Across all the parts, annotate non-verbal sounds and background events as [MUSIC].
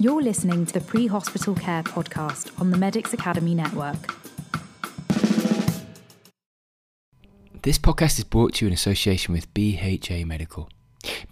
You're listening to the Pre Hospital Care podcast on the Medics Academy Network. This podcast is brought to you in association with BHA Medical.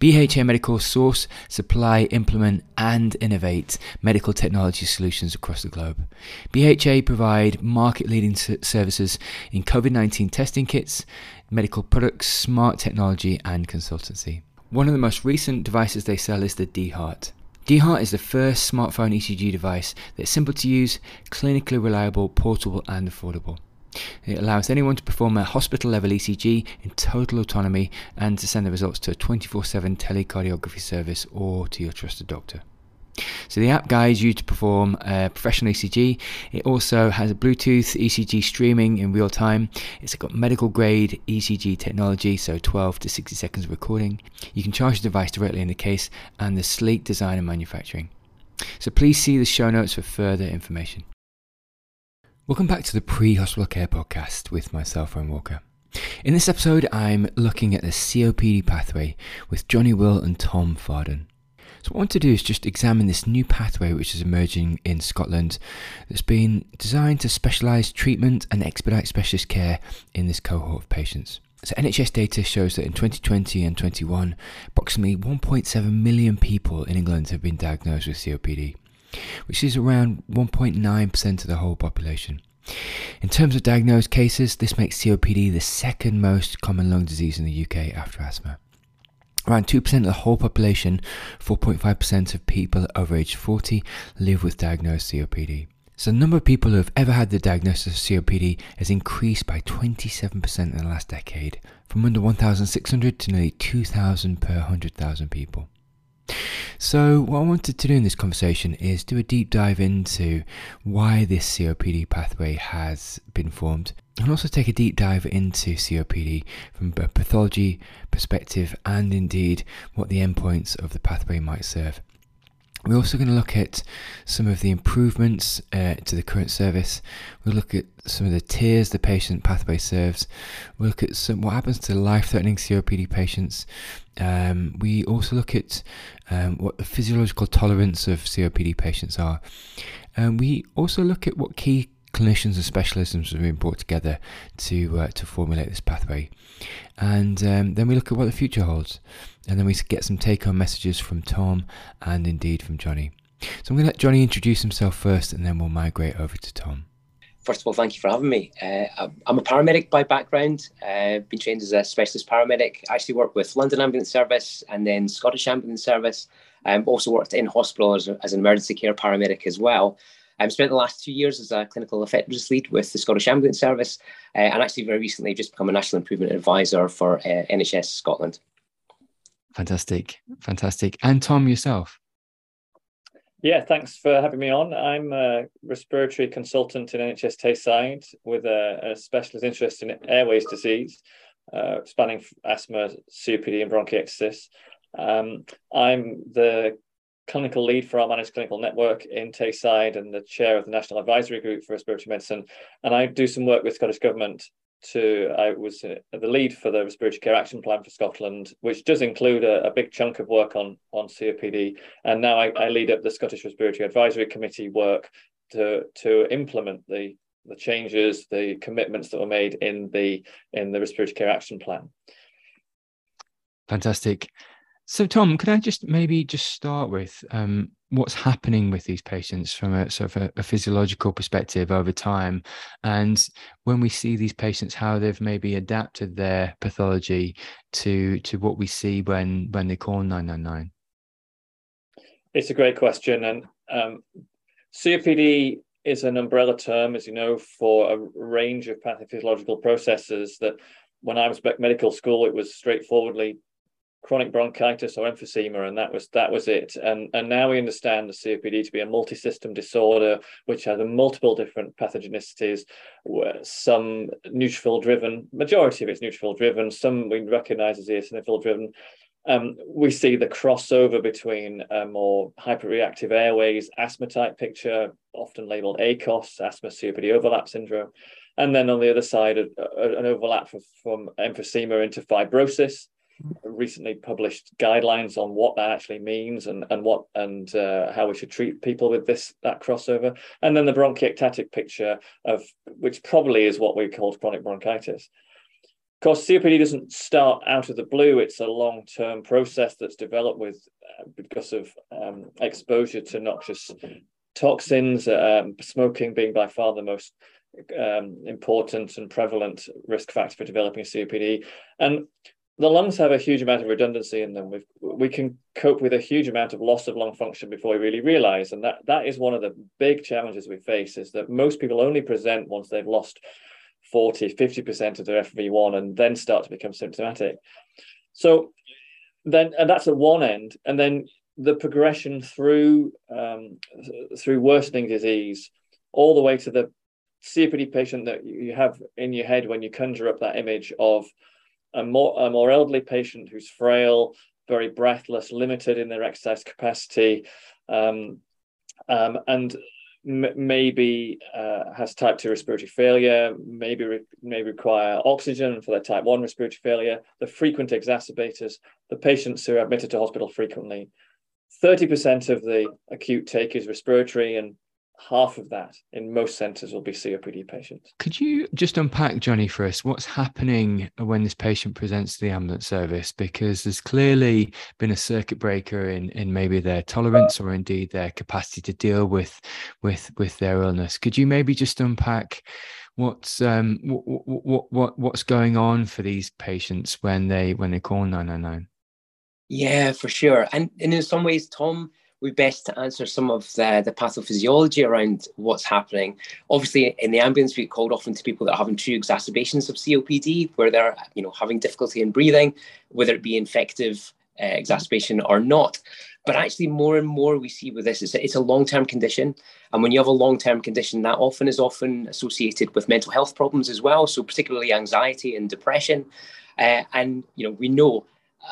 BHA Medical source, supply, implement, and innovate medical technology solutions across the globe. BHA provide market leading services in COVID 19 testing kits, medical products, smart technology, and consultancy. One of the most recent devices they sell is the DHeart. DHeart is the first smartphone ECG device that's simple to use, clinically reliable, portable, and affordable. It allows anyone to perform a hospital level ECG in total autonomy and to send the results to a 24 7 telecardiography service or to your trusted doctor. So the app guides you to perform a professional ECG. It also has a Bluetooth ECG streaming in real time. It's got medical grade ECG technology, so 12 to 60 seconds of recording. You can charge the device directly in the case and the sleek design and manufacturing. So please see the show notes for further information. Welcome back to the Pre Hospital Care Podcast with myself, Ryan Walker. In this episode, I'm looking at the COPD pathway with Johnny Will and Tom Fardon. So, what I want to do is just examine this new pathway which is emerging in Scotland that's been designed to specialise treatment and expedite specialist care in this cohort of patients. So NHS data shows that in 2020 and 21, approximately 1.7 million people in England have been diagnosed with COPD, which is around 1.9% of the whole population. In terms of diagnosed cases, this makes COPD the second most common lung disease in the UK after asthma. Around 2% of the whole population, 4.5% of people over age 40, live with diagnosed COPD. So the number of people who have ever had the diagnosis of COPD has increased by 27% in the last decade, from under 1,600 to nearly 2,000 per 100,000 people. So, what I wanted to do in this conversation is do a deep dive into why this COPD pathway has been formed, and also take a deep dive into COPD from a pathology perspective and indeed what the endpoints of the pathway might serve. We're also going to look at some of the improvements uh, to the current service. We'll look at some of the tiers the patient pathway serves. We'll look at some what happens to life-threatening COPD patients. Um, we also look at um, what the physiological tolerance of COPD patients are. Um, we also look at what key clinicians and specialisms have been brought together to uh, to formulate this pathway, and um, then we look at what the future holds, and then we get some take-home messages from Tom and indeed from Johnny. So I'm going to let Johnny introduce himself first, and then we'll migrate over to Tom. First of all, thank you for having me. Uh, I'm a paramedic by background. I've uh, been trained as a specialist paramedic. I actually work with London Ambulance Service and then Scottish Ambulance Service. I um, also worked in hospital as, as an emergency care paramedic as well. I've spent the last two years as a clinical effectiveness lead with the Scottish Ambulance Service, uh, and actually very recently just become a national improvement advisor for uh, NHS Scotland. Fantastic, fantastic. And Tom, yourself? Yeah, thanks for having me on. I'm a respiratory consultant in NHS Tayside with a, a specialist interest in airways disease, uh, spanning asthma, COPD, and bronchiectasis. Um, I'm the clinical lead for our managed clinical network in Tayside and the chair of the National Advisory Group for Respiratory Medicine. And I do some work with Scottish Government to, I was uh, the lead for the Respiratory Care Action Plan for Scotland, which does include a, a big chunk of work on, on COPD. And now I, I lead up the Scottish Respiratory Advisory Committee work to, to implement the, the changes, the commitments that were made in the, in the Respiratory Care Action Plan. Fantastic. So, Tom, can I just maybe just start with um, what's happening with these patients from a sort of a, a, physiological perspective over time, and when we see these patients, how they've maybe adapted their pathology to to what we see when when they call nine nine nine. It's a great question, and um, COPD is an umbrella term, as you know, for a range of pathophysiological processes that when I was back medical school, it was straightforwardly chronic bronchitis or emphysema, and that was that was it. And and now we understand the COPD to be a multi-system disorder, which has multiple different pathogenicities. Some neutrophil driven, majority of it's neutrophil driven. Some we recognise as eosinophil driven. Um, we see the crossover between a more hyperreactive airways asthma type picture, often labeled ACOS, asthma COPD overlap syndrome. And then on the other side, an overlap from, from emphysema into fibrosis, recently published guidelines on what that actually means and and what and uh, how we should treat people with this that crossover, and then the bronchiectatic picture of which probably is what we call chronic bronchitis. Of course, COPD doesn't start out of the blue. It's a long-term process that's developed with uh, because of um, exposure to noxious toxins, um, smoking being by far the most um, important and prevalent risk factor for developing COPD. And the lungs have a huge amount of redundancy in them. We've, we can cope with a huge amount of loss of lung function before we really realize. And that, that is one of the big challenges we face is that most people only present once they've lost 40, 50% of their FEV1 and then start to become symptomatic. So then, and that's at one end. And then the progression through um, through worsening disease all the way to the COPD patient that you have in your head when you conjure up that image of a more a more elderly patient who's frail, very breathless, limited in their exercise capacity, um, um, and m- maybe uh, has type two respiratory failure, maybe re- may require oxygen for their type one respiratory failure. The frequent exacerbators, the patients who are admitted to hospital frequently. 30% of the acute take is respiratory and half of that in most centres will be COPD patients. Could you just unpack, Johnny, for us what's happening when this patient presents to the ambulance service? Because there's clearly been a circuit breaker in, in maybe their tolerance or indeed their capacity to deal with with with their illness. Could you maybe just unpack what's um what, what, what what's going on for these patients when they when they call 999? Yeah, for sure. And, and in some ways, Tom we best to answer some of the, the pathophysiology around what's happening. Obviously, in the ambulance, we called often to people that are having true exacerbations of COPD, where they're you know having difficulty in breathing, whether it be infective uh, exacerbation or not. But actually, more and more we see with this, it's a, it's a long-term condition, and when you have a long-term condition, that often is often associated with mental health problems as well. So particularly anxiety and depression, uh, and you know we know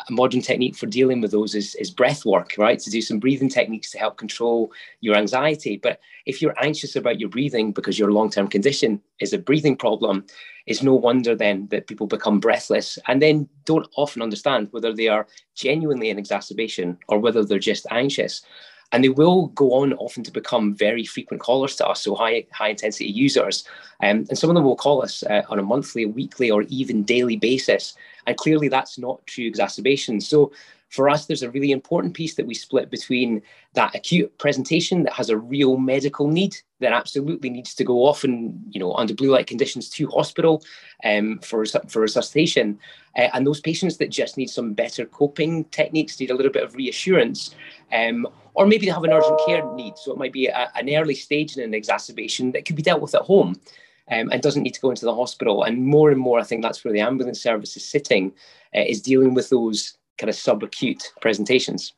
a modern technique for dealing with those is, is breath work, right? To do some breathing techniques to help control your anxiety. But if you're anxious about your breathing because your long term condition is a breathing problem, it's no wonder then that people become breathless and then don't often understand whether they are genuinely in exacerbation or whether they're just anxious. And they will go on often to become very frequent callers to us, so high high intensity users. Um, and some of them will call us uh, on a monthly, weekly, or even daily basis. And clearly, that's not true exacerbation. So for us, there's a really important piece that we split between that acute presentation that has a real medical need that absolutely needs to go off and you know under blue light conditions to hospital um, for for resuscitation, uh, and those patients that just need some better coping techniques, need a little bit of reassurance, um, or maybe they have an urgent care need. So it might be a, an early stage in an exacerbation that could be dealt with at home. Um, and doesn't need to go into the hospital. And more and more, I think that's where the ambulance service is sitting, uh, is dealing with those kind of subacute presentations.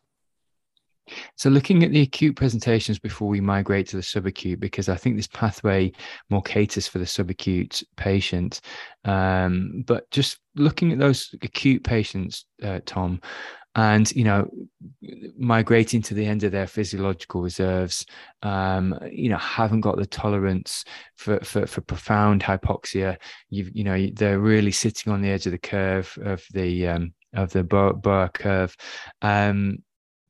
So, looking at the acute presentations before we migrate to the subacute, because I think this pathway more caters for the subacute patient. Um, but just looking at those acute patients, uh, Tom, and you know, migrating to the end of their physiological reserves, um, you know, haven't got the tolerance for, for, for profound hypoxia. You you know, they're really sitting on the edge of the curve of the um, of the Bohr curve. Um,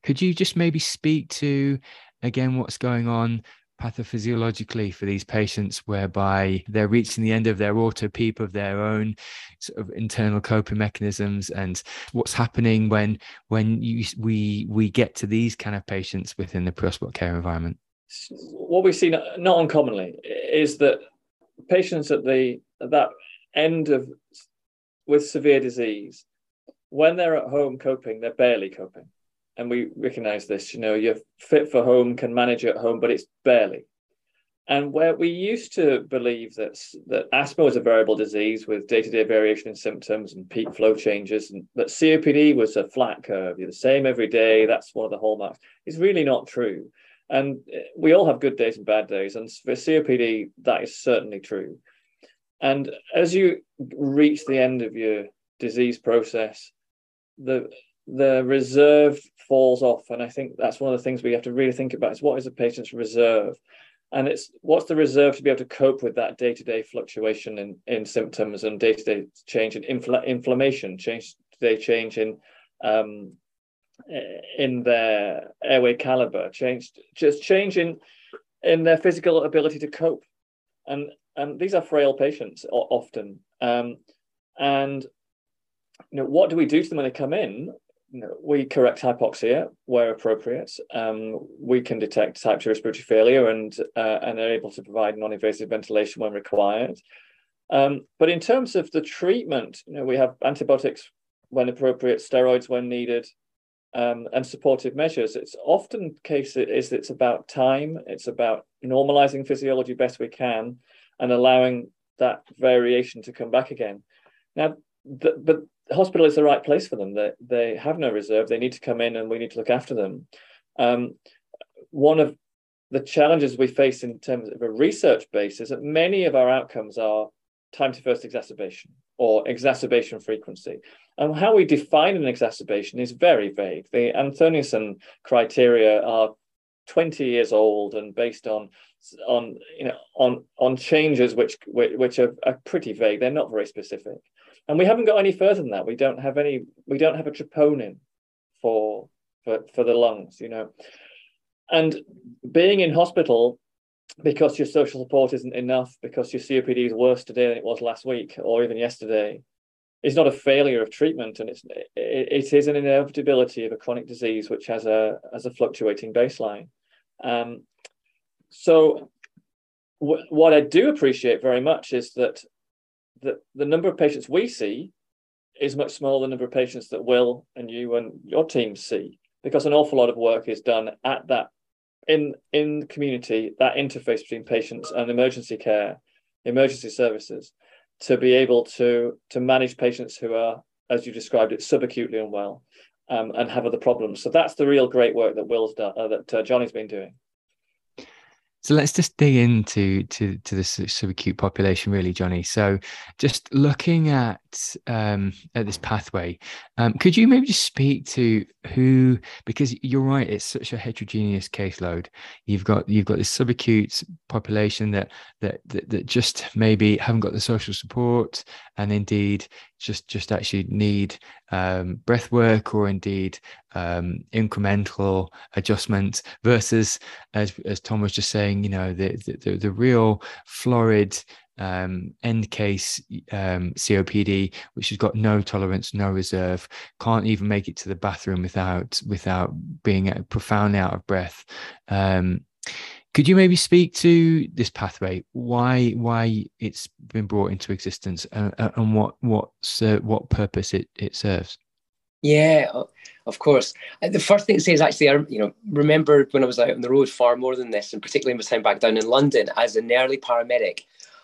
could you just maybe speak to again what's going on pathophysiologically for these patients whereby they're reaching the end of their auto peep of their own sort of internal coping mechanisms and what's happening when when you we we get to these kind of patients within the pre-hospital care environment what we see not uncommonly is that patients at the at that end of with severe disease when they're at home coping, they're barely coping. And we recognize this, you know, you're fit for home, can manage at home, but it's barely. And where we used to believe that, that asthma was a variable disease with day to day variation in symptoms and peak flow changes, and that COPD was a flat curve, you're the same every day, that's one of the hallmarks, is really not true. And eh, we all have good days and bad days. And for COPD, that is certainly true. And as you reach the end of your disease process, the the reserve falls off, and I think that's one of the things we have to really think about: is what is a patient's reserve, and it's what's the reserve to be able to cope with that day to day fluctuation in in symptoms and day to day change in infl- inflammation, change day change in um, in their airway caliber? Change just change in in their physical ability to cope, and and these are frail patients often. Um, and you know, what do we do to them when they come in? You know, we correct hypoxia where appropriate. Um, we can detect type 2 respiratory failure and, uh, and are able to provide non invasive ventilation when required. Um, but in terms of the treatment, you know, we have antibiotics when appropriate, steroids when needed, um, and supportive measures. It's often case is it's about time, it's about normalizing physiology best we can, and allowing that variation to come back again. Now, the, but hospital is the right place for them. They, they have no reserve. They need to come in and we need to look after them. Um, one of the challenges we face in terms of a research base is that many of our outcomes are time to first exacerbation or exacerbation frequency. And how we define an exacerbation is very vague. The Anthonisen criteria are 20 years old and based on on you know on on changes which which are, are pretty vague. They're not very specific and we haven't got any further than that. We don't have any. We don't have a troponin for for for the lungs, you know. And being in hospital because your social support isn't enough, because your COPD is worse today than it was last week or even yesterday, is not a failure of treatment, and it's it, it is an inevitability of a chronic disease which has a has a fluctuating baseline. Um, so, w- what I do appreciate very much is that the, the number of patients we see is much smaller than the number of patients that Will and you and your team see, because an awful lot of work is done at that in in the community, that interface between patients and emergency care, emergency services, to be able to to manage patients who are, as you described it, subacutely unwell um, and have other problems. So that's the real great work that Will's done, uh, that uh, Johnny's been doing. So let's just dig into to to the subacute population, really, Johnny. So, just looking at um, at this pathway, um, could you maybe just speak to who? Because you're right, it's such a heterogeneous caseload. You've got you've got this subacute population that that that, that just maybe haven't got the social support, and indeed just just actually need um, breath work or indeed um, incremental adjustment versus as as Tom was just saying, you know, the the, the real florid um, end case um, COPD, which has got no tolerance, no reserve, can't even make it to the bathroom without without being profoundly out of breath. Um, could you maybe speak to this pathway? Why why it's been brought into existence and, and what what uh, what purpose it, it serves? Yeah, of course. Uh, the first thing to say is actually, I you know remember when I was out on the road far more than this, and particularly in my time back down in London as an early paramedic.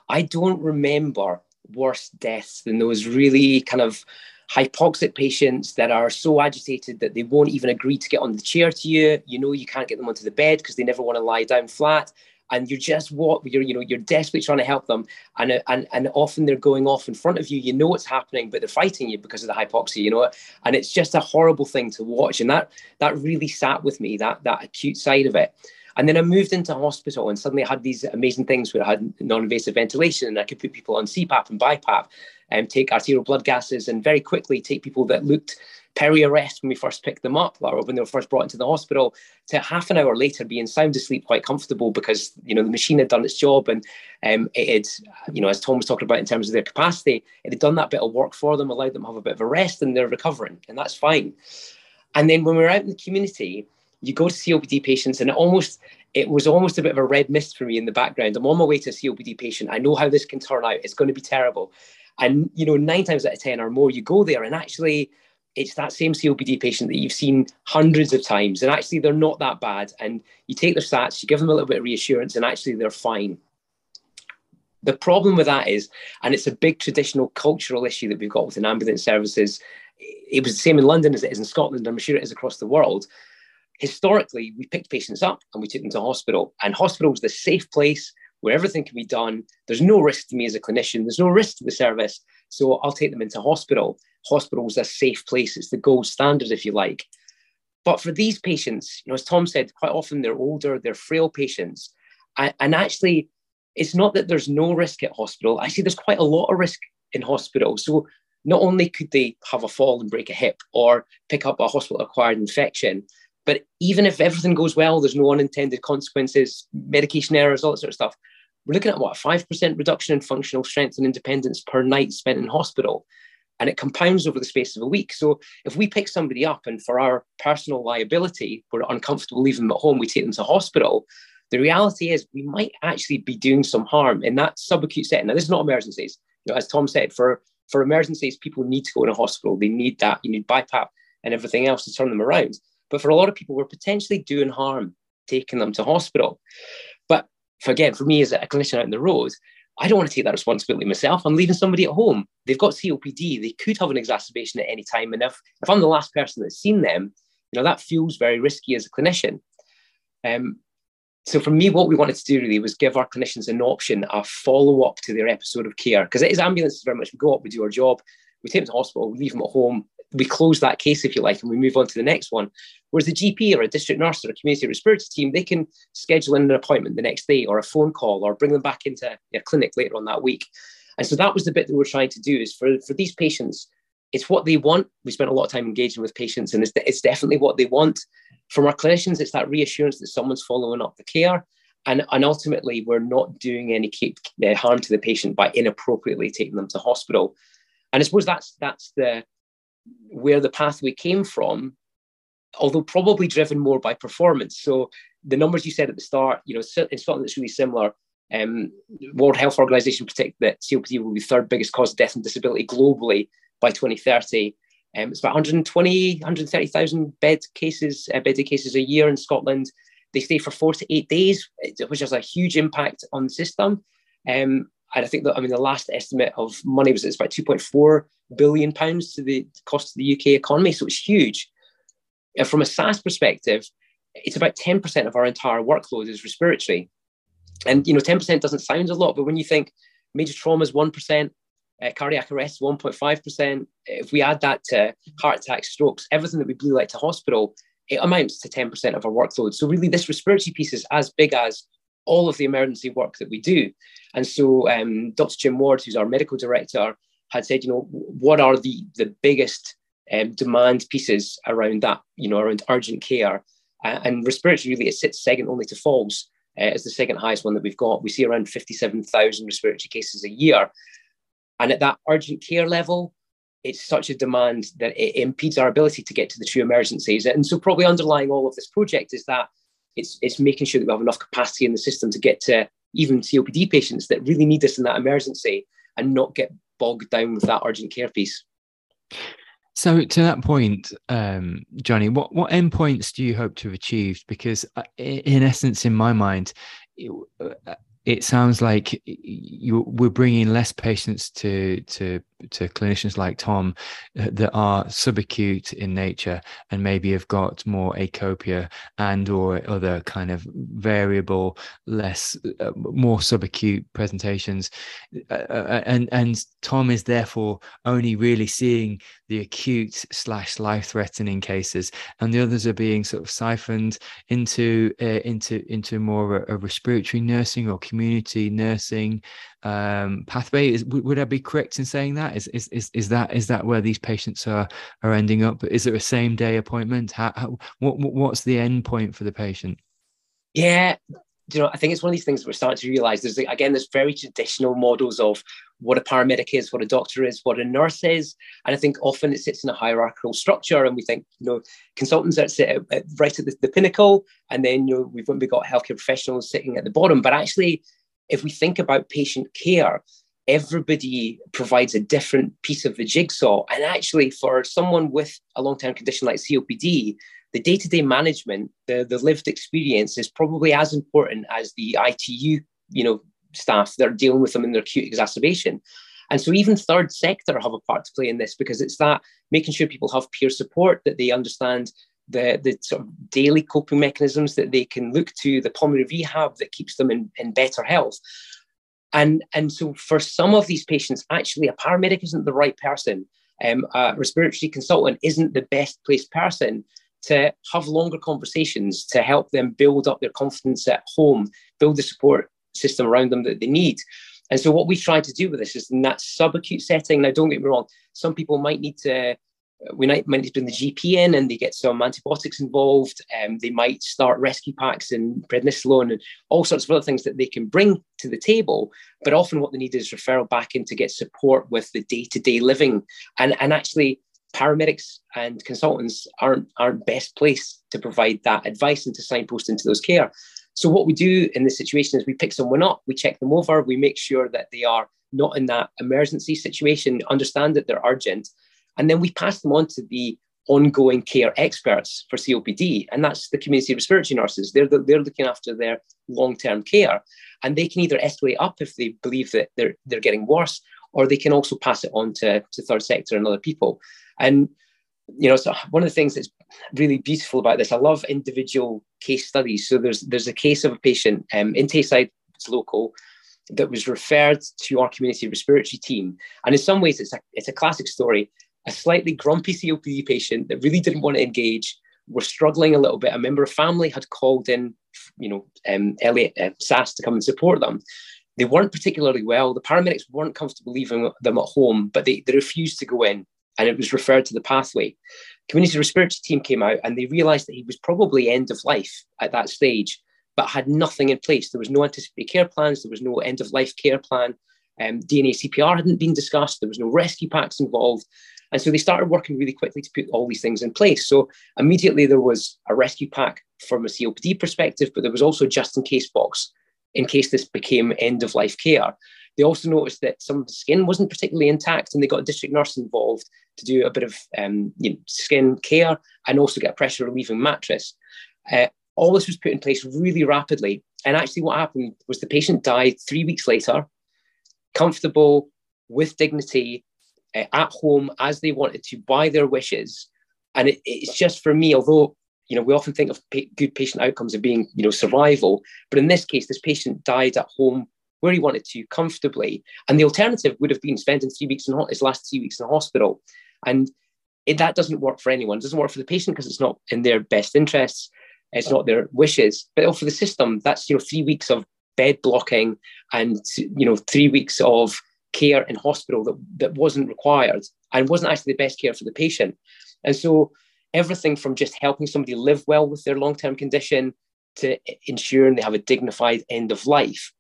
I don't remember worse deaths than those really kind of hypoxic patients that are so agitated that they won't even agree to get on the chair to you. You know, you can't get them onto the bed because they never want to lie down flat. And you're just what you're, you know, you're desperately trying to help them, and and and often they're going off in front of you. You know what's happening, but they're fighting you because of the hypoxia. You know, and it's just a horrible thing to watch. And that that really sat with me that that acute side of it. And then I moved into hospital and suddenly I had these amazing things where I had non-invasive ventilation and I could put people on CPAP and BiPAP and take arterial blood gases and very quickly take people that looked peri-arrest when we first picked them up or when they were first brought into the hospital to half an hour later being sound asleep quite comfortable because you know the machine had done its job and um, it had you know as tom was talking about in terms of their capacity it had done that bit of work for them allowed them to have a bit of a rest and they're recovering and that's fine and then when we we're out in the community you go to COPD patients, and it almost it was almost a bit of a red mist for me in the background. I'm on my way to a COPD patient. I know how this can turn out. It's going to be terrible. And you know, nine times out of ten or more, you go there, and actually, it's that same COPD patient that you've seen hundreds of times, and actually, they're not that bad. And you take their stats, you give them a little bit of reassurance, and actually, they're fine. The problem with that is, and it's a big traditional cultural issue that we've got within ambulance services. It was the same in London as it is in Scotland. I'm sure it is across the world historically, we picked patients up and we took them to hospital. And hospital was the safe place where everything can be done. There's no risk to me as a clinician. There's no risk to the service. So I'll take them into hospital. Hospital is a safe place. It's the gold standard, if you like. But for these patients, you know, as Tom said, quite often they're older, they're frail patients. And, and actually, it's not that there's no risk at hospital. Actually, there's quite a lot of risk in hospital. So not only could they have a fall and break a hip or pick up a hospital acquired infection, but even if everything goes well, there's no unintended consequences, medication errors, all that sort of stuff. We're looking at what, a 5% reduction in functional strength and independence per night spent in hospital. And it compounds over the space of a week. So if we pick somebody up and for our personal liability, we're uncomfortable leaving them at home, we take them to hospital. The reality is we might actually be doing some harm in that subacute setting. Now, this is not emergencies. You know, as Tom said, for, for emergencies, people need to go in a hospital. They need that. You need BiPAP and everything else to turn them around. But for a lot of people, we're potentially doing harm taking them to hospital. For, again, for me as a clinician out in the road, I don't want to take that responsibility myself. I'm leaving somebody at home. They've got COPD. They could have an exacerbation at any time. And if, if I'm the last person that's seen them, you know, that feels very risky as a clinician. Um, so for me, what we wanted to do really was give our clinicians an option, a follow-up to their episode of care. Because it is ambulances very much. We go up, we do our job, we take them to hospital, we leave them at home, we close that case, if you like, and we move on to the next one. Whereas the GP or a district nurse or a community respiratory team, they can schedule in an appointment the next day or a phone call or bring them back into a clinic later on that week. And so that was the bit that we we're trying to do is for, for these patients, it's what they want. We spent a lot of time engaging with patients, and it's, it's definitely what they want. From our clinicians, it's that reassurance that someone's following up the care. And, and ultimately, we're not doing any uh, harm to the patient by inappropriately taking them to hospital. And I suppose that's that's the where the pathway came from, although probably driven more by performance. So the numbers you said at the start, you know, in Scotland it's really similar. Um, World Health Organization predict that COPD will be third biggest cause of death and disability globally by 2030. Um, it's about 120, 130,000 bed cases, uh, bedded cases a year in Scotland. They stay for four to eight days, which has a huge impact on the system. Um, I think that I mean the last estimate of money was it's about 2.4 billion pounds to the cost of the UK economy, so it's huge. And from a SAS perspective, it's about 10% of our entire workload is respiratory. And you know, 10% doesn't sound a lot, but when you think major trauma is 1%, uh, cardiac arrest 1.5%. If we add that to heart attacks, strokes, everything that we blue light to hospital, it amounts to 10% of our workload. So really, this respiratory piece is as big as all of the emergency work that we do. And so um, Dr. Jim Ward, who's our medical director, had said, you know, what are the, the biggest um, demand pieces around that, you know, around urgent care? Uh, and respiratory really, it sits second only to falls. Uh, the second highest one that we've got. We see around 57,000 respiratory cases a year. And at that urgent care level, it's such a demand that it impedes our ability to get to the true emergencies. And so, probably underlying all of this project is that it's, it's making sure that we have enough capacity in the system to get to even COPD patients that really need us in that emergency and not get bogged down with that urgent care piece. So, to that point, um, Johnny, what what endpoints do you hope to have achieved? Because, uh, in essence, in my mind, uh, it sounds like you, we're bringing less patients to to to clinicians like Tom uh, that are subacute in nature and maybe have got more acopia and or other kind of variable, less uh, more subacute presentations, uh, uh and and Tom is therefore only really seeing the acute slash life threatening cases, and the others are being sort of siphoned into uh, into into more a, a respiratory nursing or community nursing um, pathway. Is, would I be correct in saying that? Is, is is is that is that where these patients are are ending up? Is there a same day appointment? How, how what what's the end point for the patient? Yeah, you know, I think it's one of these things we're starting to realize. There's again, there's very traditional models of what a paramedic is, what a doctor is, what a nurse is, and I think often it sits in a hierarchical structure, and we think you know consultants that sit at, at, right at the, the, pinnacle, and then you know we've we got healthcare professionals sitting at the bottom. But actually, if we think about patient care, everybody provides a different piece of the jigsaw. And actually, for someone with a long term condition like COPD, the day to day management, the, the lived experience is probably as important as the ITU you know, staff that are dealing with them in their acute exacerbation. And so even third sector have a part to play in this because it's that making sure people have peer support, that they understand the, the sort of daily coping mechanisms that they can look to, the pulmonary rehab that keeps them in, in better health. And, and so for some of these patients, actually, a paramedic isn't the right person. Um, a respiratory consultant isn't the best placed person to have longer conversations to help them build up their confidence at home, build the support system around them that they need. And so what we try to do with this is in that subacute setting. Now, don't get me wrong, some people might need to we might, might bring the GP in and they get some antibiotics involved. Um, they might start rescue packs and prednisolone and all sorts of other things that they can bring to the table. But often what they need is referral back in to get support with the day-to-day living. And, and actually paramedics and consultants aren't, aren't best placed to provide that advice and to signpost into those care. So what we do in this situation is we pick someone up, we check them over, we make sure that they are not in that emergency situation, understand that they're urgent, and then we pass them on to the ongoing care experts for COPD, and that's the community respiratory nurses. They're, the, they're looking after their long-term care, and they can either escalate up if they believe that they're, they're getting worse, or they can also pass it on to, to third sector and other people. And you know, so one of the things that's really beautiful about this, I love individual case studies. So there's there's a case of a patient um, in Tayside, it's local, that was referred to our community respiratory team, and in some ways it's a it's a classic story a slightly grumpy COPD patient that really didn't want to engage, were struggling a little bit. A member of family had called in, you know, um, Elliot uh, SAS to come and support them. They weren't particularly well. The paramedics weren't comfortable leaving them at home, but they, they refused to go in and it was referred to the pathway. Community respiratory team came out and they realized that he was probably end of life at that stage, but had nothing in place. There was no anticipated care plans, there was no end of life care plan. Um, DNA CPR hadn't been discussed, there was no rescue packs involved. And so they started working really quickly to put all these things in place. So immediately there was a rescue pack from a COPD perspective, but there was also just in case box in case this became end of life care. They also noticed that some of the skin wasn't particularly intact, and they got a district nurse involved to do a bit of um, you know, skin care and also get a pressure relieving mattress. Uh, all this was put in place really rapidly. And actually, what happened was the patient died three weeks later, comfortable, with dignity, uh, at home as they wanted to by their wishes. And it, it's just for me, although you know we often think of pa- good patient outcomes as being you know survival, but in this case, this patient died at home where he wanted to comfortably, and the alternative would have been spending three weeks in his last three weeks in hospital, and it, that doesn't work for anyone. It doesn't work for the patient because it's not in their best interests. It's not their wishes, but for the system, that's you know three weeks of bed blocking and you know three weeks of care in hospital that, that wasn't required and wasn't actually the best care for the patient. And so everything from just helping somebody live well with their long-term condition to ensuring they have a dignified end of life.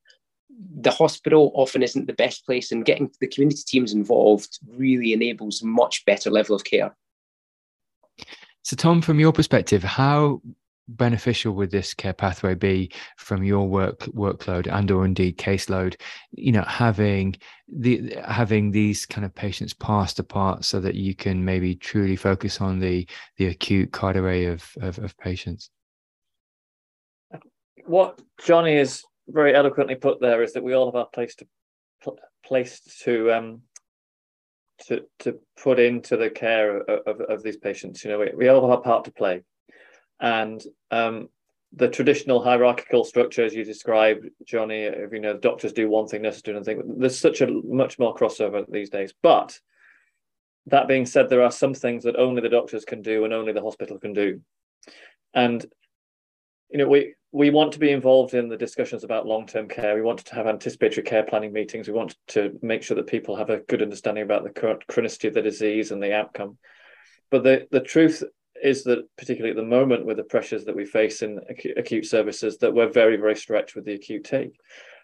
The hospital often isn't the best place, and getting the community teams involved really enables a much better level of care. So, Tom, from your perspective, how beneficial would this care pathway be from your work workload and or indeed caseload you know having the having these kind of patients passed apart so that you can maybe truly focus on the the acute card array of, of, of patients what johnny has very eloquently put there is that we all have our place to place to um to to put into the care of, of, of these patients you know we, we all have our part to play and um, the traditional hierarchical structure, as you described, Johnny, if you know doctors do one thing, nurses do another thing. There's such a much more crossover these days. But that being said, there are some things that only the doctors can do and only the hospital can do. And you know, we we want to be involved in the discussions about long-term care. We want to have anticipatory care planning meetings. We want to make sure that people have a good understanding about the chronicity of the disease and the outcome. But the, the truth is that particularly at the moment with the pressures that we face in acute, acute services that we're very very stretched with the acute take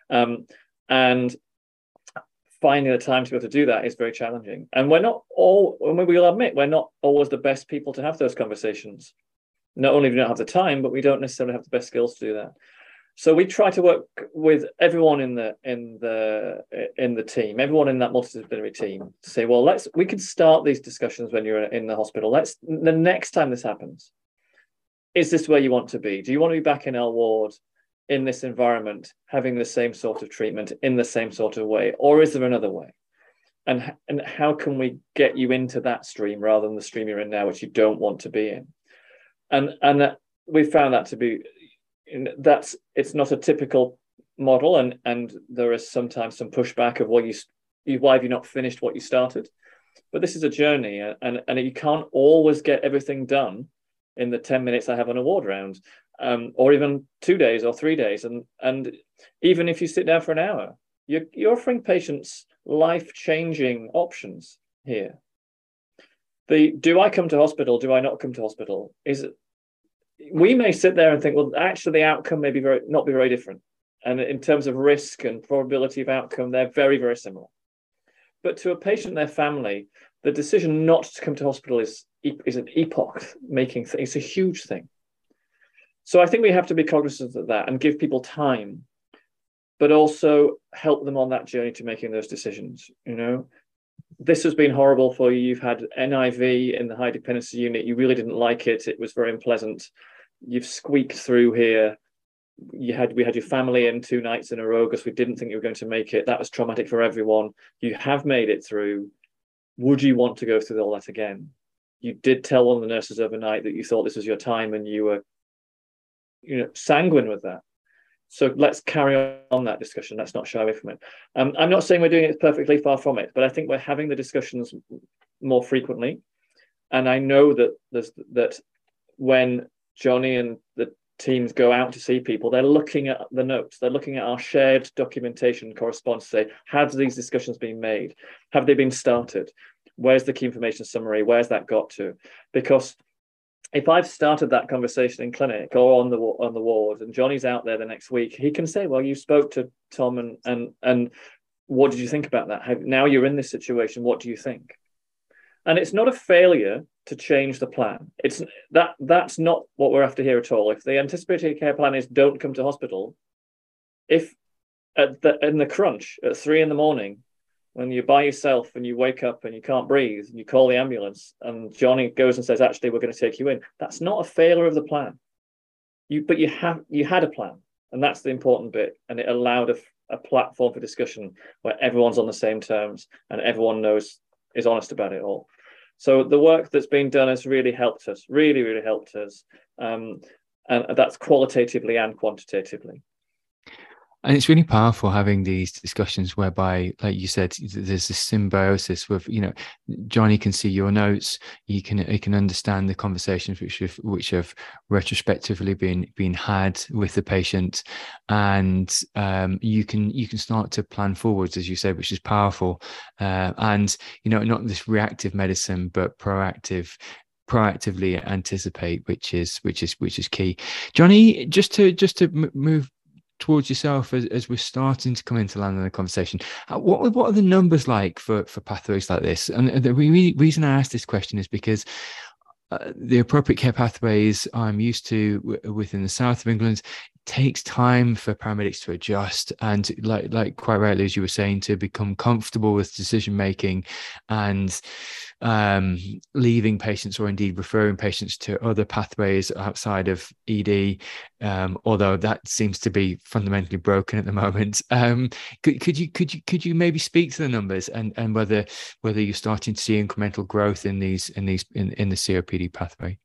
um, and finding the time to be able to do that is very challenging and we're not all we will admit we're not always the best people to have those conversations not only do we not have the time but we don't necessarily have the best skills to do that so we try to work with everyone in the in the in the team, everyone in that multidisciplinary team, to say, well, let's we can start these discussions when you're in the hospital. Let's the next time this happens, is this where you want to be? Do you want to be back in our ward in this environment, having the same sort of treatment in the same sort of way, or is there another way? And and how can we get you into that stream rather than the stream you're in now, which you don't want to be in? And and we found that to be that's it's not a typical model, and and there is sometimes some pushback of what you, you why have you not finished what you started? But this is a journey, and and you can't always get everything done in the 10 minutes I have on a ward round, um, or even two days or three days. And and even if you sit down for an hour, You're, you're offering patients life changing options here. The do I come to hospital? Do I not come to hospital? Is we may sit there and think, well, actually, the outcome may be very not be very different, and in terms of risk and probability of outcome, they're very very similar. But to a patient, and their family, the decision not to come to hospital is is an epoch making thing. It's a huge thing. So I think we have to be cognizant of that and give people time, but also help them on that journey to making those decisions. You know, this has been horrible for you. You've had NIV in the high dependency unit. You really didn't like it. It was very unpleasant. You've squeaked through here. You had we had your family in two nights in a row because we didn't think you were going to make it. That was traumatic for everyone. You have made it through. Would you want to go through all that again? You did tell one of the nurses overnight that you thought this was your time and you were, you know, sanguine with that. So let's carry on that discussion. Let's not shy away from it. Um, I'm not saying we're doing it perfectly, far from it, but I think we're having the discussions more frequently. And I know that there's that when Johnny and the teams go out to see people, they're looking at the notes, they're looking at our shared documentation correspondence to say, have these discussions been made? Have they been started? Where's the key information summary? Where's that got to? Because if I've started that conversation in clinic or on the on the ward, and Johnny's out there the next week, he can say, "Well, you spoke to Tom, and and and what did you think about that? Now you're in this situation. What do you think?" And it's not a failure to change the plan. It's that that's not what we're after here at all. If the anticipated care plan is don't come to hospital, if at the in the crunch at three in the morning when you're by yourself and you wake up and you can't breathe and you call the ambulance and Johnny goes and says, actually, we're going to take you in. That's not a failure of the plan. You, but you have you had a plan, and that's the important bit. And it allowed a, a platform for discussion where everyone's on the same terms and everyone knows is honest about it all. So the work that's been done has really helped us, really, really helped us. Um, and that's qualitatively and quantitatively and it's really powerful having these discussions whereby like you said there's this symbiosis with you know johnny can see your notes he can he can understand the conversations which have which have retrospectively been been had with the patient. And um, you can you can start to plan forwards as you said which is powerful. Uh, and you know not this reactive medicine but proactive proactively anticipate which is which is which is key. Johnny just to just to move towards yourself as, as we're starting to come into land in the conversation. Uh, what, what are the numbers like for, for pathways like this? And the re- reason i ask this question is because uh, the appropriate care pathways I'm used to w- within the south of England takes time for paramedics to adjust and like like quite rightly as you were saying to become comfortable with decision making and um, leaving patients or indeed referring patients to other pathways outside of ed um, although that seems to be fundamentally broken at the [LAUGHS] moment um, could, could you could you could you maybe speak to the numbers and and whether whether you're starting to see incremental growth in these in these in, in the copd pathway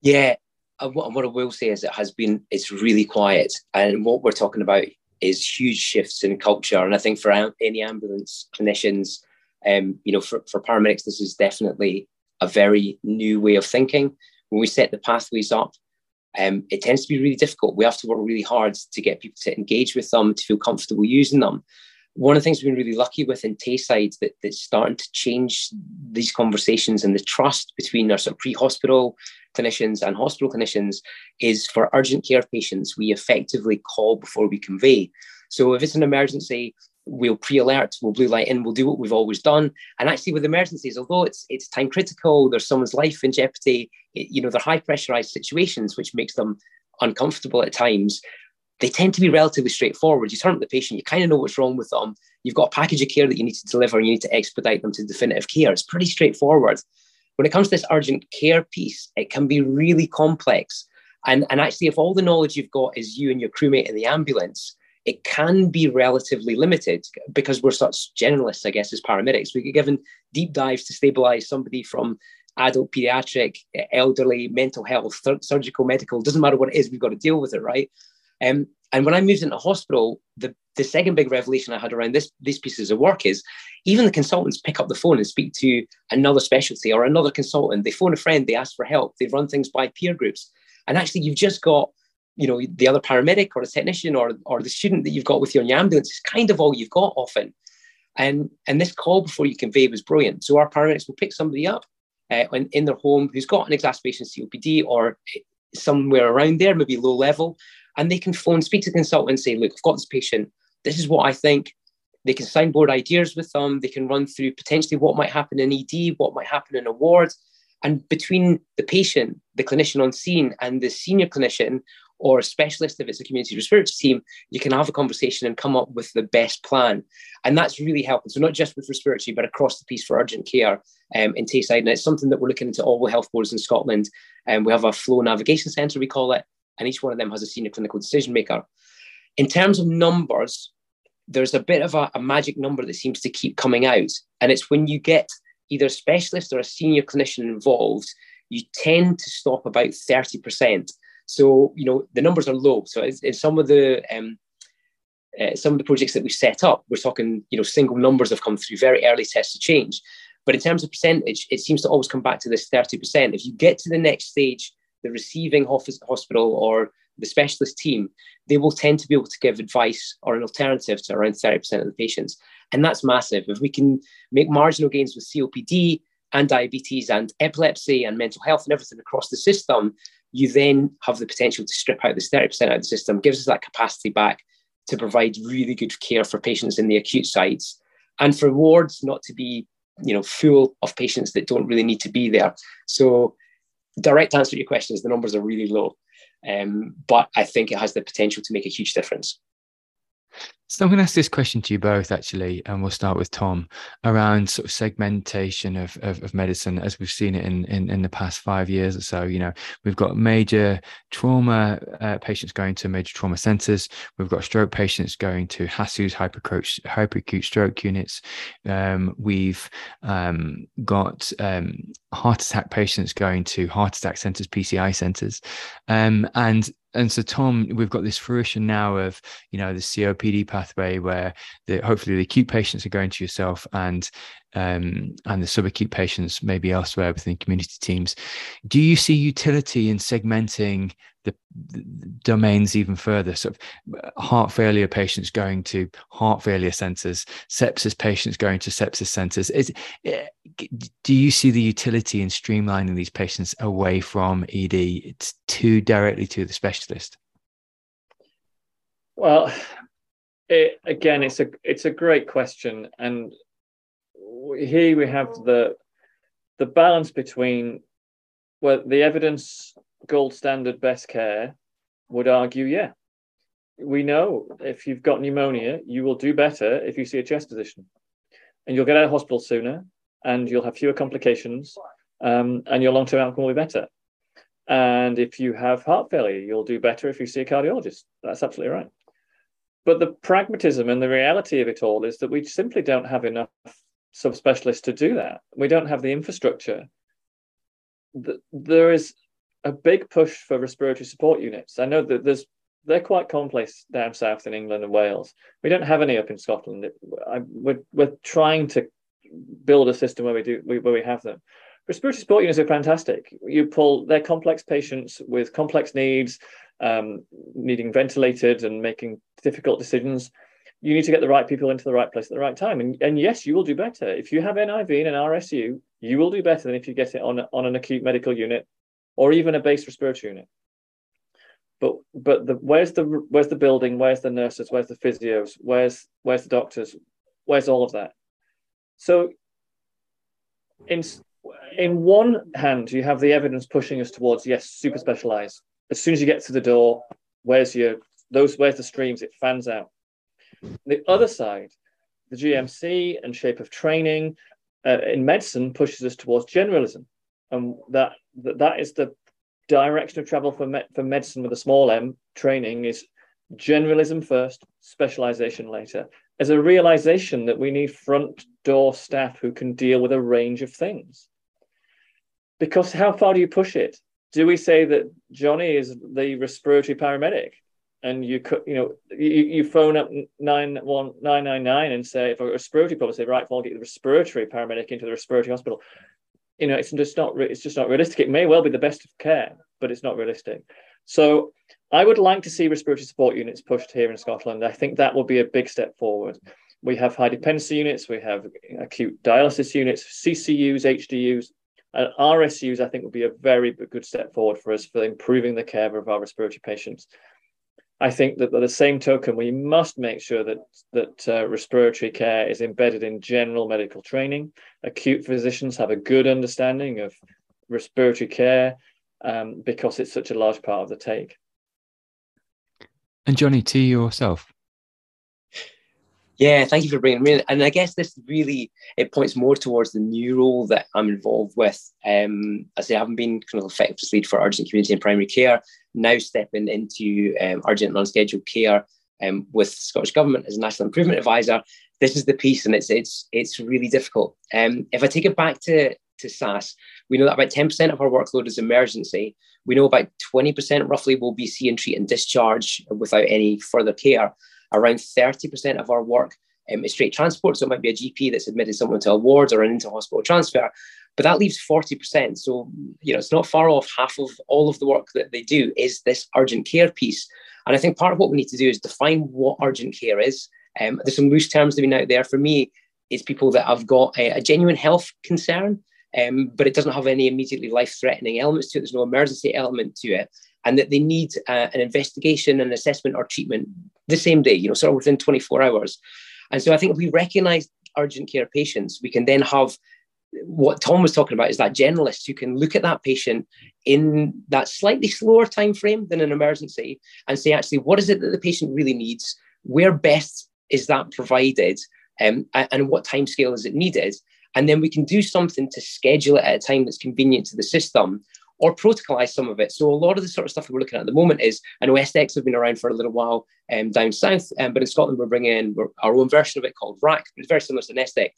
yeah uh, what, what I will say is it has been it's really quiet, and what we're talking about is huge shifts in culture. And I think for any ambulance clinicians, um, you know, for, for paramedics, this is definitely a very new way of thinking. When we set the pathways up, um, it tends to be really difficult. We have to work really hard to get people to engage with them, to feel comfortable using them. One of the things we've been really lucky with in Tayside that, that's starting to change these conversations and the trust between our sort of pre-hospital clinicians and hospital clinicians is for urgent care patients, we effectively call before we convey. So if it's an emergency, we'll pre-alert, we'll blue light in, we'll do what we've always done. And actually, with emergencies, although it's it's time critical, there's someone's life in jeopardy. It, you know, they're high pressurized situations, which makes them uncomfortable at times. They tend to be relatively straightforward. You turn to the patient, you kind of know what's wrong with them. You've got a package of care that you need to deliver, and you need to expedite them to definitive care. It's pretty straightforward when it comes to this urgent care piece, it can be really complex. And, and actually, if all the knowledge you've got is you and your crewmate in the ambulance, it can be relatively limited because we're such generalists, I guess, as paramedics. We get given deep dives to stabilize somebody from adult, pediatric, elderly, mental health, surgical, medical, doesn't matter what it is, we've got to deal with it, right? Um, and when I moved into hospital, the, the second big revelation I had around this these pieces of work is even the consultants pick up the phone and speak to another specialty or another consultant. They phone a friend, they ask for help, they run things by peer groups. And actually, you've just got you know the other paramedic or the technician or or the student that you've got with you on your ambulance is kind of all you've got often. And and this call before you convey was brilliant. So our paramedics will pick somebody up uh, in, in their home who's got an exacerbation copd or somewhere around there maybe low level and they can phone speak to the consultant and say look i've got this patient. This is what i think. They can signboard ideas with them. They can run through potentially what might happen in ed what might happen in a ward and between the patient, the clinician on scene, and the senior clinician or a specialist, if it's a community respiratory team, you can have a conversation and come up with the best plan. And that's really helping. So, not just with respiratory, but across the piece for urgent care um, in Tayside. And it's something that we're looking into all the health boards in Scotland. And um, we have a flow navigation centre, we call it, and each one of them has a senior clinical decision maker. In terms of numbers, there's a bit of a, a magic number that seems to keep coming out. And it's when you get either a specialist or a senior clinician involved, you tend to stop about 30%. So, you know, the numbers are low. So in some of the um, uh, some of the projects that we set up, we're talking, you know, single numbers have come through very early tests to change. But in terms of percentage, it seems to always come back to this 30%. If you get to the next stage, the receiving hospital or the specialist team, they will tend to be able to give advice or an alternative to around 30% of the patients. And that's massive. If we can make marginal gains with COPD and diabetes and epilepsy and mental health and everything across the system, you then have the potential to strip out this 30% out of the system, gives us that capacity back to provide really good care for patients in the acute sites and for wards not to be you know full of patients that don't really need to be there. So direct answer to your question is the numbers are really low um, but i think it has the potential to make a huge difference so I'm going to ask this question to you both, actually, and we'll start with Tom around sort of segmentation of, of, of, medicine as we've seen it in, in, in the past five years or so. You know, we've got major trauma uh, patients going to major trauma centres. We've got stroke patients going to HASUs, hyperacute, hyperacute stroke units. Um, we've um, got um, heart attack patients going to heart attack centres, PCI centres, um, and and so tom we've got this fruition now of you know the copd pathway where the hopefully the acute patients are going to yourself and um, and the subacute patients maybe elsewhere within community teams. Do you see utility in segmenting the, the domains even further sort of uh, heart failure patients going to heart failure centers sepsis patients going to sepsis centers. Is eh, do you see the utility in streamlining these patients away from ed it's too directly to the specialist. Well it, again it's a it's a great question and here we have the the balance between well the evidence gold standard best care would argue yeah we know if you've got pneumonia you will do better if you see a chest physician and you'll get out of hospital sooner and you'll have fewer complications um, and your long-term outcome will be better and if you have heart failure you'll do better if you see a cardiologist that's absolutely right but the pragmatism and the reality of it all is that we simply don't have enough subspecialists to do that. We don't have the infrastructure. There is a big push for respiratory support units. I know that there's they're quite complex down south in England and Wales. We don't have any up in Scotland. I, we're, we're trying to build a system where we do where we have them. Respiratory support units are fantastic. You pull they're complex patients with complex needs, um, needing ventilated and making difficult decisions you need to get the right people into the right place at the right time. And, and yes, you will do better. If you have NIV and an RSU, you will do better than if you get it on, on an acute medical unit or even a base respiratory unit. But but the where's the where's the building? Where's the nurses? Where's the physios? Where's where's the doctors? Where's all of that? So in in one hand, you have the evidence pushing us towards yes, super specialized. As soon as you get to the door, where's your those where's the streams? It fans out the other side, the GMC and shape of training uh, in medicine pushes us towards generalism, and that that, is the direction of travel for me- for medicine with a small m. Training is generalism first, specialization later. As a realization that we need front door staff who can deal with a range of things. Because how far do you push it? Do we say that Johnny is the respiratory paramedic? and you could, you know, you, you phone up nine one nine nine nine and say if a respiratory problem, say right, well, I'll get the respiratory paramedic into the respiratory hospital. You know, it's just not it's just not realistic. It may well be the best of care, but it's not realistic. So I would like to see respiratory support units pushed here in Scotland. I think that would be a big step forward. We have high dependency units, we have acute dialysis units, CCUs, HDUs, and RSUs. I think would be a very good step forward for us for improving the care of our respiratory patients. I think that by the same token, we must make sure that that uh, respiratory care is embedded in general medical training. Acute physicians have a good understanding of respiratory care um, because it's such a large part of the take. And Johnny, to yourself. Yeah, thank you for bringing me in. And I guess this really it points more towards the new role that I'm involved with. Um, as I haven't been kind of effective lead for urgent community and primary care, now stepping into um, urgent and unscheduled care um, with Scottish Government as a National Improvement Advisor. This is the piece, and it's it's it's really difficult. Um, if I take it back to to SAS, we know that about 10% of our workload is emergency. We know about 20% roughly will be see and treat and discharge without any further care. Around 30% of our work um, is straight transport. So it might be a GP that's admitted someone to a ward or an into hospital transfer. But that leaves 40%. So, you know, it's not far off half of all of the work that they do is this urgent care piece. And I think part of what we need to do is define what urgent care is. Um, there's some loose terms that have been out there. For me, it's people that have got a, a genuine health concern um, but it doesn't have any immediately life threatening elements to it. There's no emergency element to it. And that they need uh, an investigation, an assessment, or treatment the same day, you know, sort of within 24 hours. And so I think if we recognize urgent care patients, we can then have what Tom was talking about is that generalist who can look at that patient in that slightly slower time frame than an emergency and say, actually, what is it that the patient really needs? Where best is that provided? Um, and what time scale is it needed? And then we can do something to schedule it at a time that's convenient to the system or protocolize some of it. So a lot of the sort of stuff that we're looking at at the moment is, I know SDECs have been around for a little while um, down south, um, but in Scotland we're bringing in our own version of it called RAC, but it's very similar to an SDEC,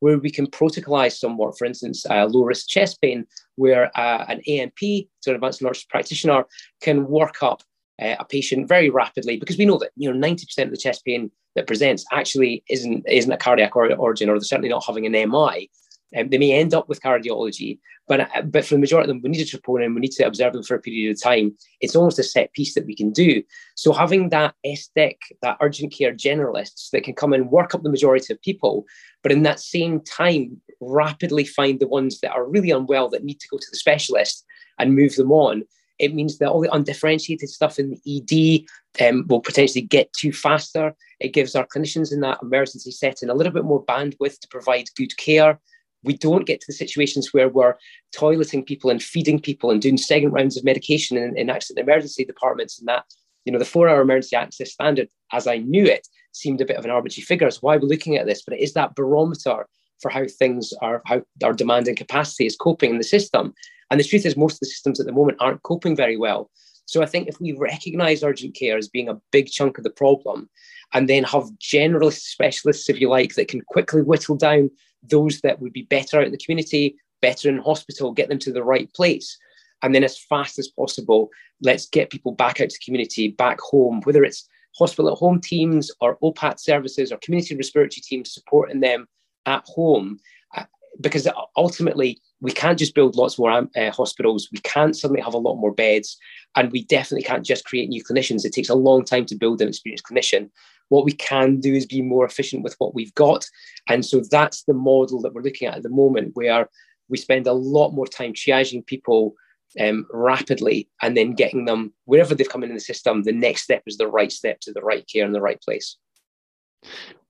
where we can protocolize somewhat, for instance, uh, low risk chest pain, where uh, an ANP, so an advanced nurse practitioner, can work up uh, a patient very rapidly because we know that you know 90% of the chest pain that presents actually isn't isn't a cardiac origin or they're certainly not having an MI. Um, they may end up with cardiology, but uh, but for the majority of them, we need to troponin, we need to observe them for a period of time. It's almost a set piece that we can do. So having that SDEC, that urgent care generalists that can come and work up the majority of people, but in that same time, rapidly find the ones that are really unwell that need to go to the specialist and move them on it means that all the undifferentiated stuff in the ED um, will potentially get to faster. It gives our clinicians in that emergency setting a little bit more bandwidth to provide good care. We don't get to the situations where we're toileting people and feeding people and doing second rounds of medication in, in accident emergency departments and that. You know, the four-hour emergency access standard, as I knew it, seemed a bit of an arbitrary figure. That's why we're looking at this, but it is that barometer for how things are, how our demand and capacity is coping in the system. And the truth is, most of the systems at the moment aren't coping very well. So I think if we recognize urgent care as being a big chunk of the problem, and then have generalist specialists, if you like, that can quickly whittle down those that would be better out in the community, better in hospital, get them to the right place. And then as fast as possible, let's get people back out to community, back home, whether it's hospital at home teams or OPAT services or community respiratory teams supporting them at home. Uh, because ultimately, we can't just build lots more um, uh, hospitals. We can't suddenly have a lot more beds. And we definitely can't just create new clinicians. It takes a long time to build an experienced clinician. What we can do is be more efficient with what we've got. And so that's the model that we're looking at at the moment, where we spend a lot more time triaging people um, rapidly and then getting them wherever they've come in, the system. The next step is the right step to the right care in the right place.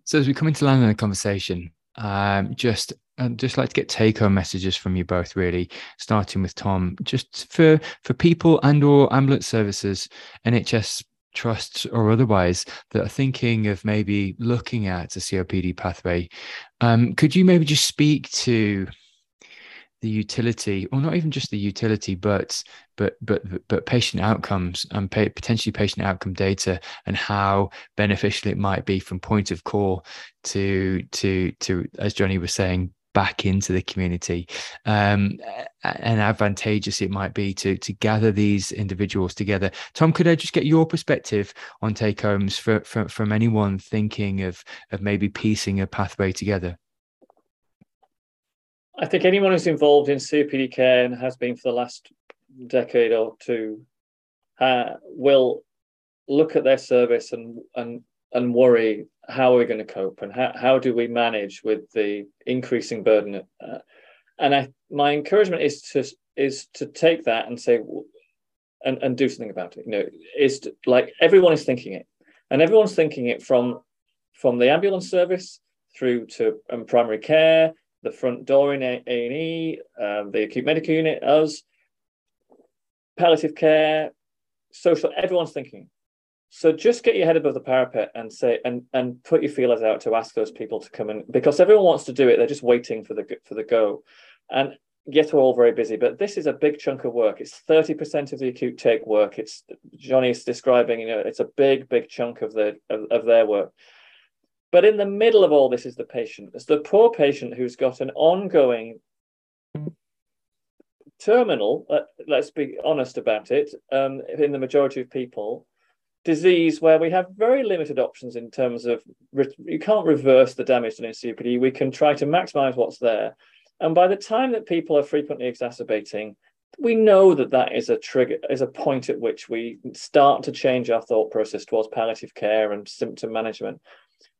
So as we come into land in the conversation, um, just I'd just like to get take home messages from you both, really, starting with Tom, just for for people and or ambulance services, NHS trusts or otherwise that are thinking of maybe looking at a COPD pathway. Um, could you maybe just speak to the utility, or not even just the utility, but but but but patient outcomes and pay, potentially patient outcome data and how beneficial it might be from point of call to to to as Johnny was saying back into the community. Um, and advantageous it might be to to gather these individuals together. Tom could i just get your perspective on take homes for, for, from anyone thinking of of maybe piecing a pathway together? I think anyone who's involved in copd care and has been for the last decade or two uh, will look at their service and and and worry how are we going to cope and how, how do we manage with the increasing burden uh, and I, my encouragement is to is to take that and say and, and do something about it. You know is to, like everyone is thinking it and everyone's thinking it from from the ambulance service through to um, primary care the front door in a&e um, the acute medical unit us palliative care social everyone's thinking so just get your head above the parapet and say and and put your feelers out to ask those people to come in because everyone wants to do it. They're just waiting for the for the go, and yet we're all very busy. But this is a big chunk of work. It's thirty percent of the acute take work. It's Johnny's describing. You know, it's a big big chunk of the of, of their work. But in the middle of all this is the patient. It's the poor patient who's got an ongoing terminal. Let's be honest about it. Um, in the majority of people disease where we have very limited options in terms of re- you can't reverse the damage done in COPD. We can try to maximize what's there. And by the time that people are frequently exacerbating, we know that that is a trigger, is a point at which we start to change our thought process towards palliative care and symptom management.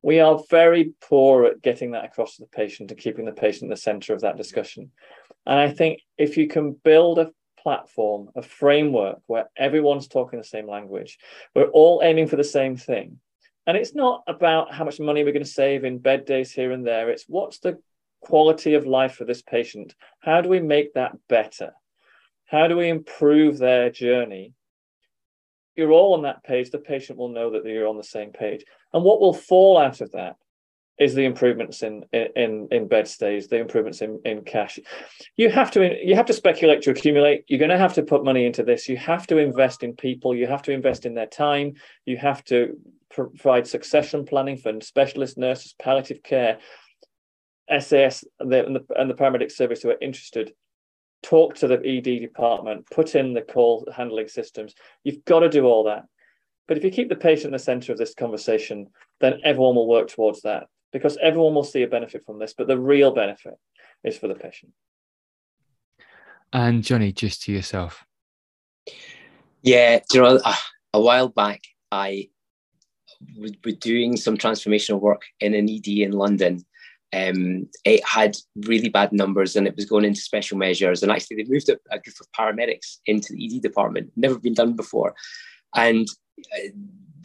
We are very poor at getting that across to the patient and keeping the patient in the center of that discussion. And I think if you can build a platform, a framework where everyone's talking the same language. We're all aiming for the same thing. And it's not about how much money we're going to save in bed days here and there. It's what's the quality of life for this patient? How do we make that better? How do we improve their journey? You're all on that page. The patient will know that you're on the same page. And what will fall out of that is the improvements in in in bed stays, the improvements in, in cash. You have to you have to speculate to accumulate. You're going to have to put money into this. You have to invest in people. You have to invest in their time. You have to provide succession planning for specialist nurses, palliative care, SAS, and the, and the, and the paramedic service who are interested. Talk to the ED department. Put in the call handling systems. You've got to do all that. But if you keep the patient in the center of this conversation, then everyone will work towards that because everyone will see a benefit from this, but the real benefit is for the patient. And Johnny, just to yourself. Yeah, you know, a, a while back, I was doing some transformational work in an ED in London. Um, it had really bad numbers and it was going into special measures. And actually, they moved a, a group of paramedics into the ED department, never been done before. And uh,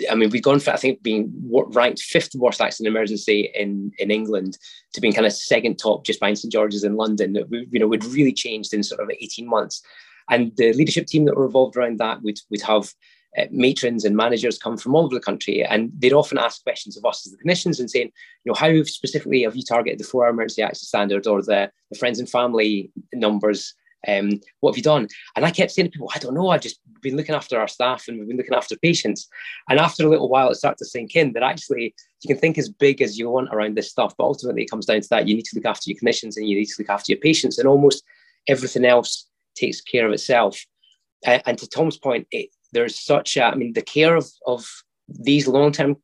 I mean, we've gone from I think being ranked fifth worst accident emergency in in England to being kind of second top just behind St George's in London. We, you know, we'd really changed in sort of 18 months. And the leadership team that were involved around that would would have uh, matrons and managers come from all over the country, and they'd often ask questions of us as the clinicians and saying, you know, how specifically have you targeted the four-hour emergency access standard or the, the friends and family numbers um, what have you done? And I kept saying to people, I don't know, I've just been looking after our staff and we've been looking after patients. And after a little while, it started to sink in that actually you can think as big as you want around this stuff, but ultimately it comes down to that you need to look after your clinicians and you need to look after your patients, and almost everything else takes care of itself. Uh, and to Tom's point, it, there's such a, I mean, the care of, of these long term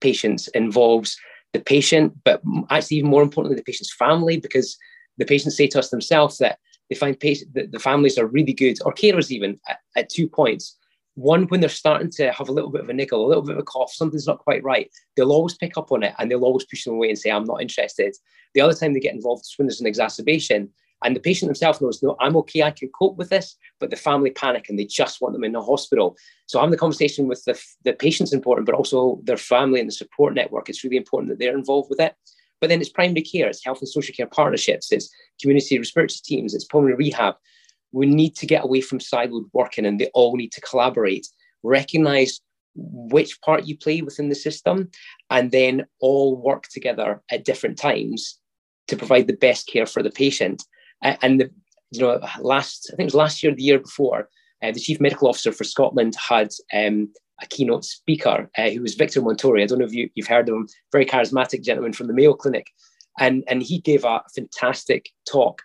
patients involves the patient, but actually, even more importantly, the patient's family, because the patients say to us themselves that they find patient, the, the families are really good, or carers even, at, at two points. One, when they're starting to have a little bit of a nickel, a little bit of a cough, something's not quite right, they'll always pick up on it and they'll always push them away and say, I'm not interested. The other time they get involved is when there's an exacerbation and the patient themselves knows, no, I'm okay, I can cope with this, but the family panic and they just want them in the hospital. So having the conversation with the, the patient's important, but also their family and the support network. It's really important that they're involved with it. But then it's primary care, it's health and social care partnerships, it's community respiratory teams, it's pulmonary rehab. We need to get away from siloed working and they all need to collaborate, recognize which part you play within the system, and then all work together at different times to provide the best care for the patient. And the, you know, last I think it was last year, the year before, uh, the chief medical officer for Scotland had um, a keynote speaker uh, who was Victor Montori. I don't know if you, you've heard of him, very charismatic gentleman from the Mayo Clinic. And, and he gave a fantastic talk,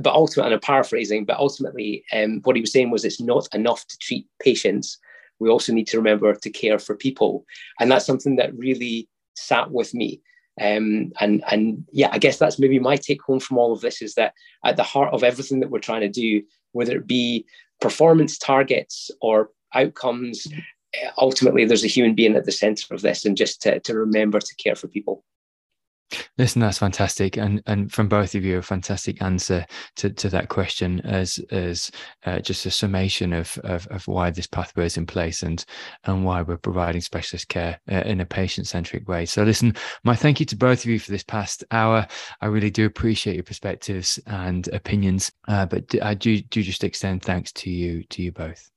but ultimately, and I'm paraphrasing, but ultimately, um, what he was saying was it's not enough to treat patients. We also need to remember to care for people. And that's something that really sat with me. Um, and and yeah, I guess that's maybe my take home from all of this is that at the heart of everything that we're trying to do, whether it be performance targets or outcomes, ultimately there's a human being at the center of this and just to, to remember to care for people Listen, that's fantastic, and and from both of you, a fantastic answer to, to that question as as uh, just a summation of, of, of why this pathway is in place and and why we're providing specialist care uh, in a patient centric way. So, listen, my thank you to both of you for this past hour. I really do appreciate your perspectives and opinions, uh, but I do do just extend thanks to you to you both.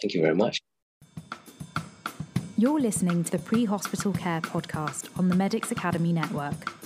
Thank you very much. You're listening to the Pre Hospital Care podcast on the Medics Academy Network.